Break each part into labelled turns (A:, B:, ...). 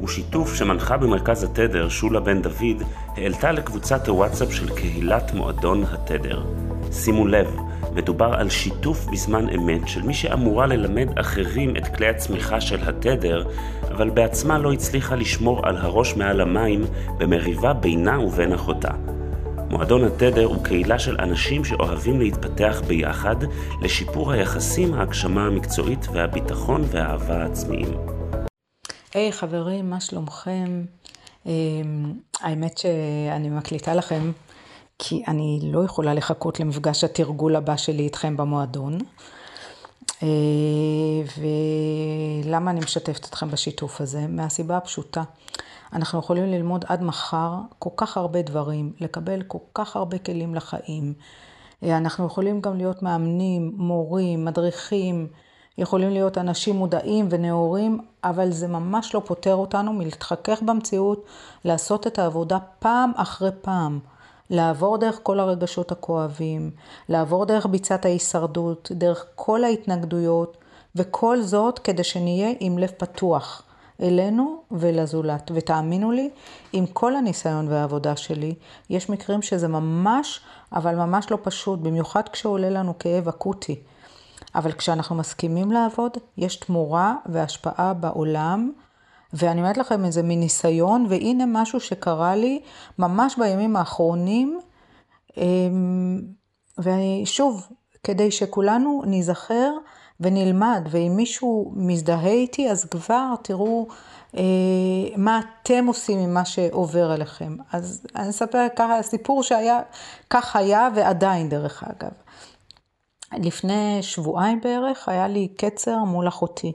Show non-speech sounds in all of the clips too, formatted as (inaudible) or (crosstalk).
A: הוא שיתוף שמנחה במרכז התדר, שולה בן דוד, העלתה לקבוצת הוואטסאפ של קהילת מועדון התדר. שימו לב, מדובר על שיתוף בזמן אמת של מי שאמורה ללמד אחרים את כלי הצמיחה של התדר, אבל בעצמה לא הצליחה לשמור על הראש מעל המים במריבה בינה ובין אחותה. מועדון התדר הוא קהילה של אנשים שאוהבים להתפתח ביחד לשיפור היחסים, ההגשמה המקצועית והביטחון והאהבה העצמיים.
B: היי hey, חברים, מה שלומכם? Um, האמת שאני מקליטה לכם כי אני לא יכולה לחכות למפגש התרגול הבא שלי איתכם במועדון. Uh, ולמה אני משתפת אתכם בשיתוף הזה? מהסיבה הפשוטה. אנחנו יכולים ללמוד עד מחר כל כך הרבה דברים, לקבל כל כך הרבה כלים לחיים. Uh, אנחנו יכולים גם להיות מאמנים, מורים, מדריכים. יכולים להיות אנשים מודעים ונאורים, אבל זה ממש לא פותר אותנו מלהתחכך במציאות, לעשות את העבודה פעם אחרי פעם. לעבור דרך כל הרגשות הכואבים, לעבור דרך ביצת ההישרדות, דרך כל ההתנגדויות, וכל זאת כדי שנהיה עם לב פתוח אלינו ולזולת. ותאמינו לי, עם כל הניסיון והעבודה שלי, יש מקרים שזה ממש, אבל ממש לא פשוט, במיוחד כשעולה לנו כאב אקוטי. אבל כשאנחנו מסכימים לעבוד, יש תמורה והשפעה בעולם. ואני אומרת לכם את זה מניסיון, והנה משהו שקרה לי ממש בימים האחרונים. אמ, ושוב, כדי שכולנו ניזכר ונלמד, ואם מישהו מזדהה איתי, אז כבר תראו אה, מה אתם עושים עם מה שעובר עליכם. אז אני אספר ככה, סיפור שהיה, כך היה ועדיין דרך אגב. לפני שבועיים בערך היה לי קצר מול אחותי.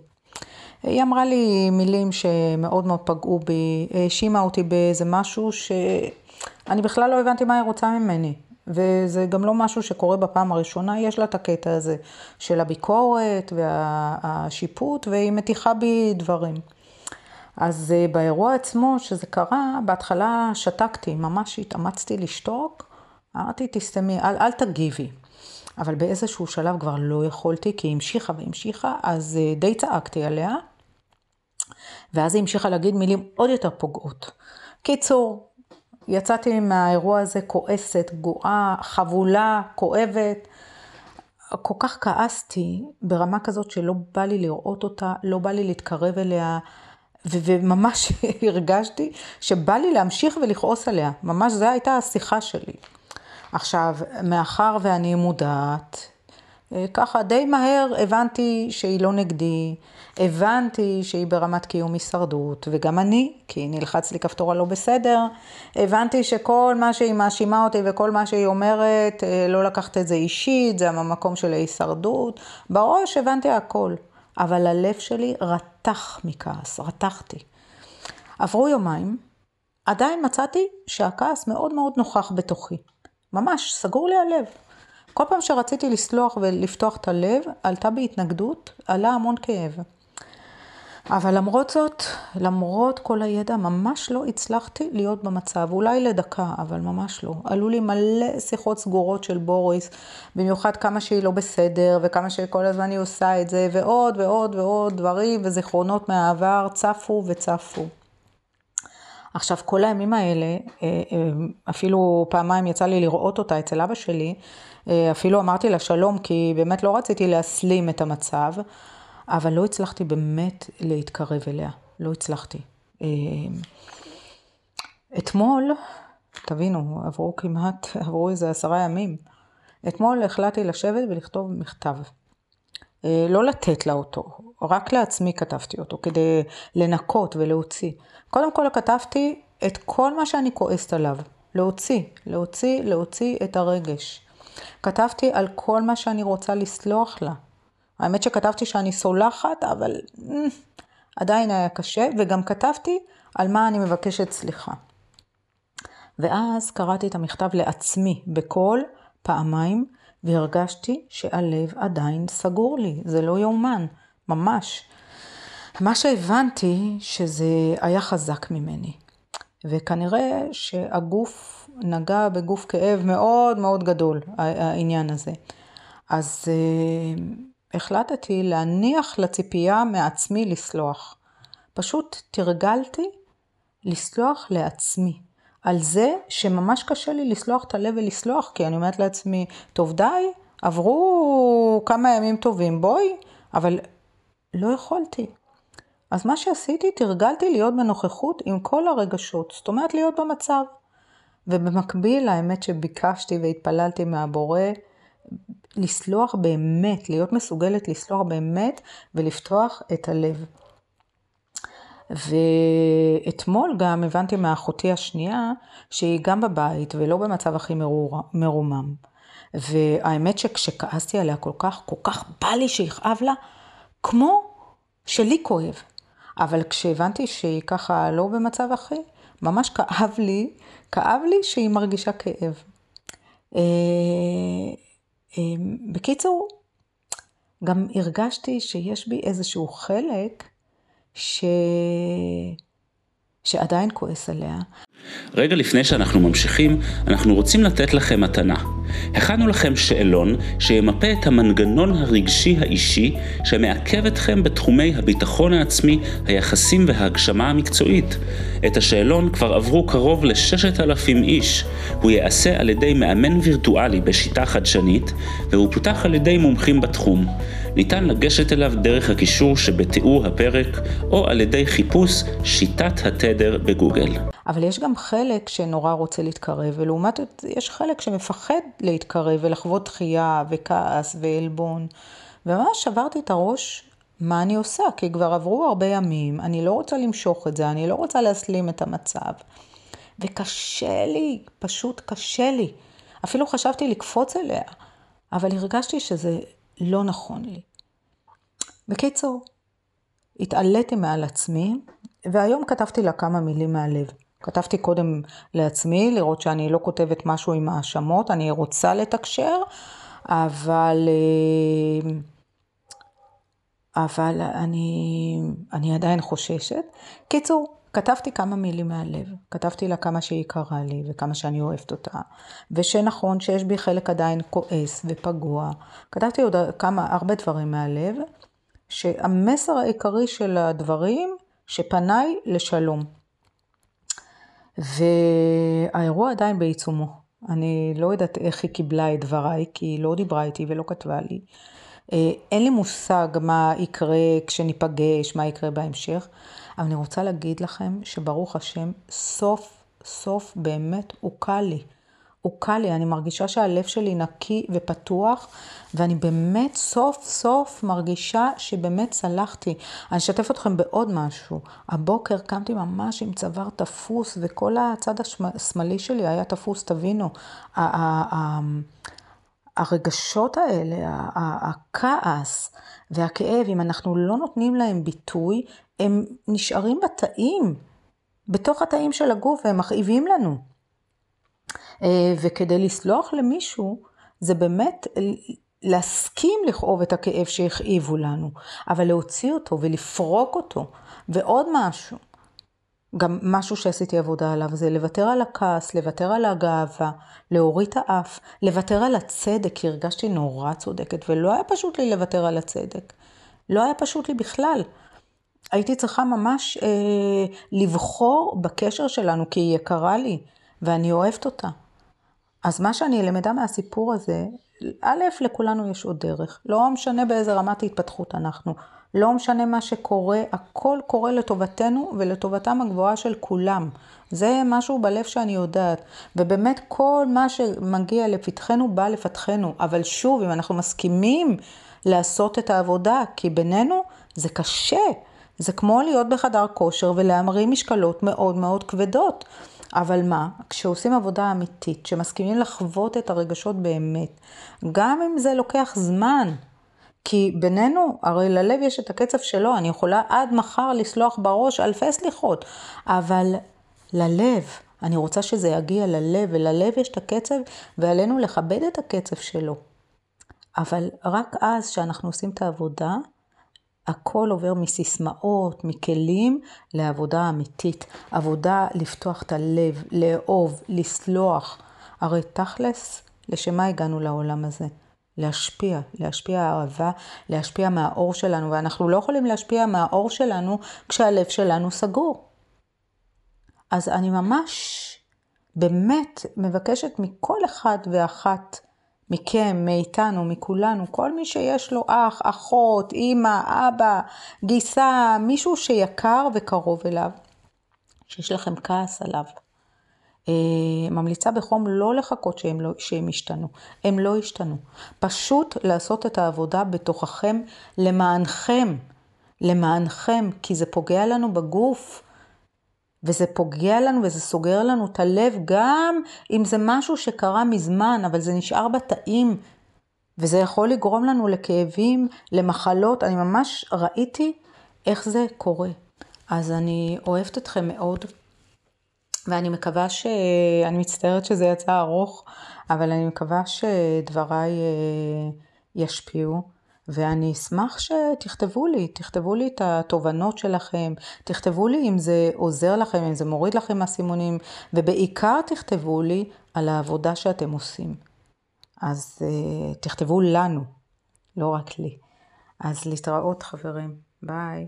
B: היא אמרה לי מילים שמאוד מאוד פגעו בי, האשימה אותי באיזה משהו שאני בכלל לא הבנתי מה היא רוצה ממני. וזה גם לא משהו שקורה בפעם הראשונה, יש לה את הקטע הזה של הביקורת והשיפוט, והיא מתיחה בי דברים. אז אה, באירוע עצמו, שזה קרה, בהתחלה שתקתי, ממש התאמצתי לשתוק. אמרתי, תסתמי, אל, אל תגיבי. אבל באיזשהו שלב כבר לא יכולתי, כי היא המשיכה והמשיכה, אז אה, די צעקתי עליה, ואז היא המשיכה להגיד מילים עוד יותר פוגעות. קיצור, יצאתי מהאירוע הזה כועסת, גואה, חבולה, כואבת. כל כך כעסתי ברמה כזאת שלא בא לי לראות אותה, לא בא לי להתקרב אליה, ו- וממש (laughs) הרגשתי שבא לי להמשיך ולכעוס עליה. ממש זו הייתה השיחה שלי. עכשיו, מאחר ואני מודעת, אה, ככה די מהר הבנתי שהיא לא נגדי, הבנתי שהיא ברמת קיום הישרדות, וגם אני, כי נלחץ לי כפתור הלא בסדר, הבנתי שכל מה שהיא מאשימה אותי וכל מה שהיא אומרת, אה, לא לקחת את זה אישית, זה המקום של ההישרדות. בראש הבנתי הכל, אבל הלב שלי רתח מכעס, רתחתי. עברו יומיים, עדיין מצאתי שהכעס מאוד מאוד נוכח בתוכי. ממש, סגור לי הלב. כל פעם שרציתי לסלוח ולפתוח את הלב, עלתה בהתנגדות, עלה המון כאב. אבל למרות זאת, למרות כל הידע, ממש לא הצלחתי להיות במצב, אולי לדקה, אבל ממש לא. עלו לי מלא שיחות סגורות של בוריס, במיוחד כמה שהיא לא בסדר, וכמה שכל הזמן היא עושה את זה, ועוד ועוד ועוד דברים וזיכרונות מהעבר צפו וצפו. עכשיו, כל הימים האלה, אה, אה, אפילו פעמיים יצא לי לראות אותה אצל אבא שלי, אה, אפילו אמרתי לה שלום, כי באמת לא רציתי להסלים את המצב, אבל לא הצלחתי באמת להתקרב אליה, לא הצלחתי. אתמול, תבינו, עברו כמעט, עברו איזה עשרה ימים. אתמול החלטתי לשבת ולכתוב מכתב. לא לתת לה אותו, רק לעצמי כתבתי אותו, כדי לנקות ולהוציא. קודם כל כתבתי את כל מה שאני כועסת עליו. להוציא, להוציא, להוציא את הרגש. כתבתי על כל מה שאני רוצה לסלוח לה. האמת שכתבתי שאני סולחת, אבל mm, עדיין היה קשה, וגם כתבתי על מה אני מבקשת סליחה. ואז קראתי את המכתב לעצמי בקול פעמיים, והרגשתי שהלב עדיין סגור לי, זה לא יאומן, ממש. מה שהבנתי שזה היה חזק ממני, וכנראה שהגוף נגע בגוף כאב מאוד מאוד גדול, העניין הזה. אז uh, החלטתי להניח לציפייה מעצמי לסלוח. פשוט תרגלתי לסלוח לעצמי. על זה שממש קשה לי לסלוח את הלב ולסלוח, כי אני אומרת לעצמי, טוב די, עברו כמה ימים טובים, בואי, אבל לא יכולתי. אז מה שעשיתי, תרגלתי להיות בנוכחות עם כל הרגשות, זאת אומרת להיות במצב. ובמקביל, האמת שביקשתי והתפללתי מהבורא, לסלוח באמת, להיות מסוגלת לסלוח באמת ולפתוח את הלב. ואתמול גם הבנתי מאחותי השנייה שהיא גם בבית ולא במצב הכי מרומם. והאמת שכשכעסתי עליה כל כך, כל כך בא לי שיכאב לה, כמו שלי כואב. אבל כשהבנתי שהיא ככה לא במצב הכי, ממש כאב לי, כאב לי שהיא מרגישה כאב. אה, אה, בקיצור, גם הרגשתי שיש בי איזשהו חלק ש... שעדיין כועס עליה.
A: רגע לפני שאנחנו ממשיכים, אנחנו רוצים לתת לכם מתנה. הכנו לכם שאלון שימפה את המנגנון הרגשי האישי שמעכב אתכם בתחומי הביטחון העצמי, היחסים וההגשמה המקצועית. את השאלון כבר עברו קרוב לששת אלפים איש. הוא ייעשה על ידי מאמן וירטואלי בשיטה חדשנית, והוא פותח על ידי מומחים בתחום. ניתן לגשת אליו דרך הקישור שבתיאור הפרק, או על ידי חיפוש שיטת התדר בגוגל.
B: אבל יש גם חלק שנורא רוצה להתקרב, ולעומת זאת יש חלק שמפחד להתקרב ולחוות דחייה וכעס ועלבון. וממש שברתי את הראש מה אני עושה, כי כבר עברו הרבה ימים, אני לא רוצה למשוך את זה, אני לא רוצה להסלים את המצב. וקשה לי, פשוט קשה לי. אפילו חשבתי לקפוץ אליה, אבל הרגשתי שזה לא נכון לי. בקיצור, התעליתי מעל עצמי, והיום כתבתי לה כמה מילים מהלב. כתבתי קודם לעצמי, לראות שאני לא כותבת משהו עם האשמות, אני רוצה לתקשר, אבל, אה, אבל אני, אני עדיין חוששת. קיצור, כתבתי כמה מילים מהלב, כתבתי לה כמה שהיא קרה לי וכמה שאני אוהבת אותה, ושנכון שיש בי חלק עדיין כועס ופגוע. כתבתי עוד כמה, הרבה דברים מהלב, שהמסר העיקרי של הדברים, שפניי לשלום. והאירוע עדיין בעיצומו. אני לא יודעת איך היא קיבלה את דבריי, כי היא לא דיברה איתי ולא כתבה לי. אה, אין לי מושג מה יקרה כשניפגש, מה יקרה בהמשך, אבל אני רוצה להגיד לכם שברוך השם, סוף סוף באמת הוא קל לי. הוא קל לי, אני מרגישה שהלב שלי נקי ופתוח, ואני באמת סוף סוף מרגישה שבאמת צלחתי. אני אשתף אתכם בעוד משהו. הבוקר קמתי ממש עם צוואר תפוס, וכל הצד השמאלי שלי היה תפוס, תבינו. הרגשות האלה, הכעס והכאב, אם אנחנו לא נותנים להם ביטוי, הם נשארים בתאים, בתוך התאים של הגוף, והם מכאיבים לנו. אה, וכדי לסלוח למישהו, זה באמת להסכים לכאוב את הכאב שהכאיבו לנו, אבל להוציא אותו ולפרוק אותו. ועוד משהו, גם משהו שעשיתי עבודה עליו, זה לוותר על הכעס, לוותר על הגאווה, להוריד את האף, לוותר על הצדק, כי הרגשתי נורא צודקת, ולא היה פשוט לי לוותר על הצדק. לא היה פשוט לי בכלל. הייתי צריכה ממש אה, לבחור בקשר שלנו, כי היא יקרה לי, ואני אוהבת אותה. אז מה שאני למדה מהסיפור הזה, א', לכולנו יש עוד דרך. לא משנה באיזה רמת התפתחות אנחנו. לא משנה מה שקורה, הכל קורה לטובתנו ולטובתם הגבוהה של כולם. זה משהו בלב שאני יודעת. ובאמת כל מה שמגיע לפתחנו בא לפתחנו. אבל שוב, אם אנחנו מסכימים לעשות את העבודה, כי בינינו זה קשה. זה כמו להיות בחדר כושר ולהמרים משקלות מאוד מאוד כבדות. אבל מה, כשעושים עבודה אמיתית, שמסכימים לחוות את הרגשות באמת, גם אם זה לוקח זמן, כי בינינו, הרי ללב יש את הקצב שלו, אני יכולה עד מחר לסלוח בראש אלפי סליחות, אבל ללב, אני רוצה שזה יגיע ללב, וללב יש את הקצב, ועלינו לכבד את הקצב שלו. אבל רק אז, כשאנחנו עושים את העבודה, הכל עובר מסיסמאות, מכלים, לעבודה אמיתית. עבודה לפתוח את הלב, לאהוב, לסלוח. הרי תכלס, לשם מה הגענו לעולם הזה? להשפיע, להשפיע אהבה, להשפיע מהאור שלנו, ואנחנו לא יכולים להשפיע מהאור שלנו כשהלב שלנו סגור. אז אני ממש באמת מבקשת מכל אחד ואחת מכם, מאיתנו, מכולנו, כל מי שיש לו אח, אחות, אימא, אבא, גיסה, מישהו שיקר וקרוב אליו, שיש לכם כעס עליו. אה, ממליצה בחום לא לחכות שהם, לא, שהם ישתנו, הם לא ישתנו. פשוט לעשות את העבודה בתוככם למענכם, למענכם, כי זה פוגע לנו בגוף. וזה פוגע לנו וזה סוגר לנו את הלב, גם אם זה משהו שקרה מזמן, אבל זה נשאר בתאים, וזה יכול לגרום לנו לכאבים, למחלות. אני ממש ראיתי איך זה קורה. אז אני אוהבת אתכם מאוד, ואני מקווה ש... אני מצטערת שזה יצא ארוך, אבל אני מקווה שדבריי אה, ישפיעו. ואני אשמח שתכתבו לי, תכתבו לי את התובנות שלכם, תכתבו לי אם זה עוזר לכם, אם זה מוריד לכם מהסימונים, ובעיקר תכתבו לי על העבודה שאתם עושים. אז uh, תכתבו לנו, לא רק לי. אז להתראות חברים, ביי.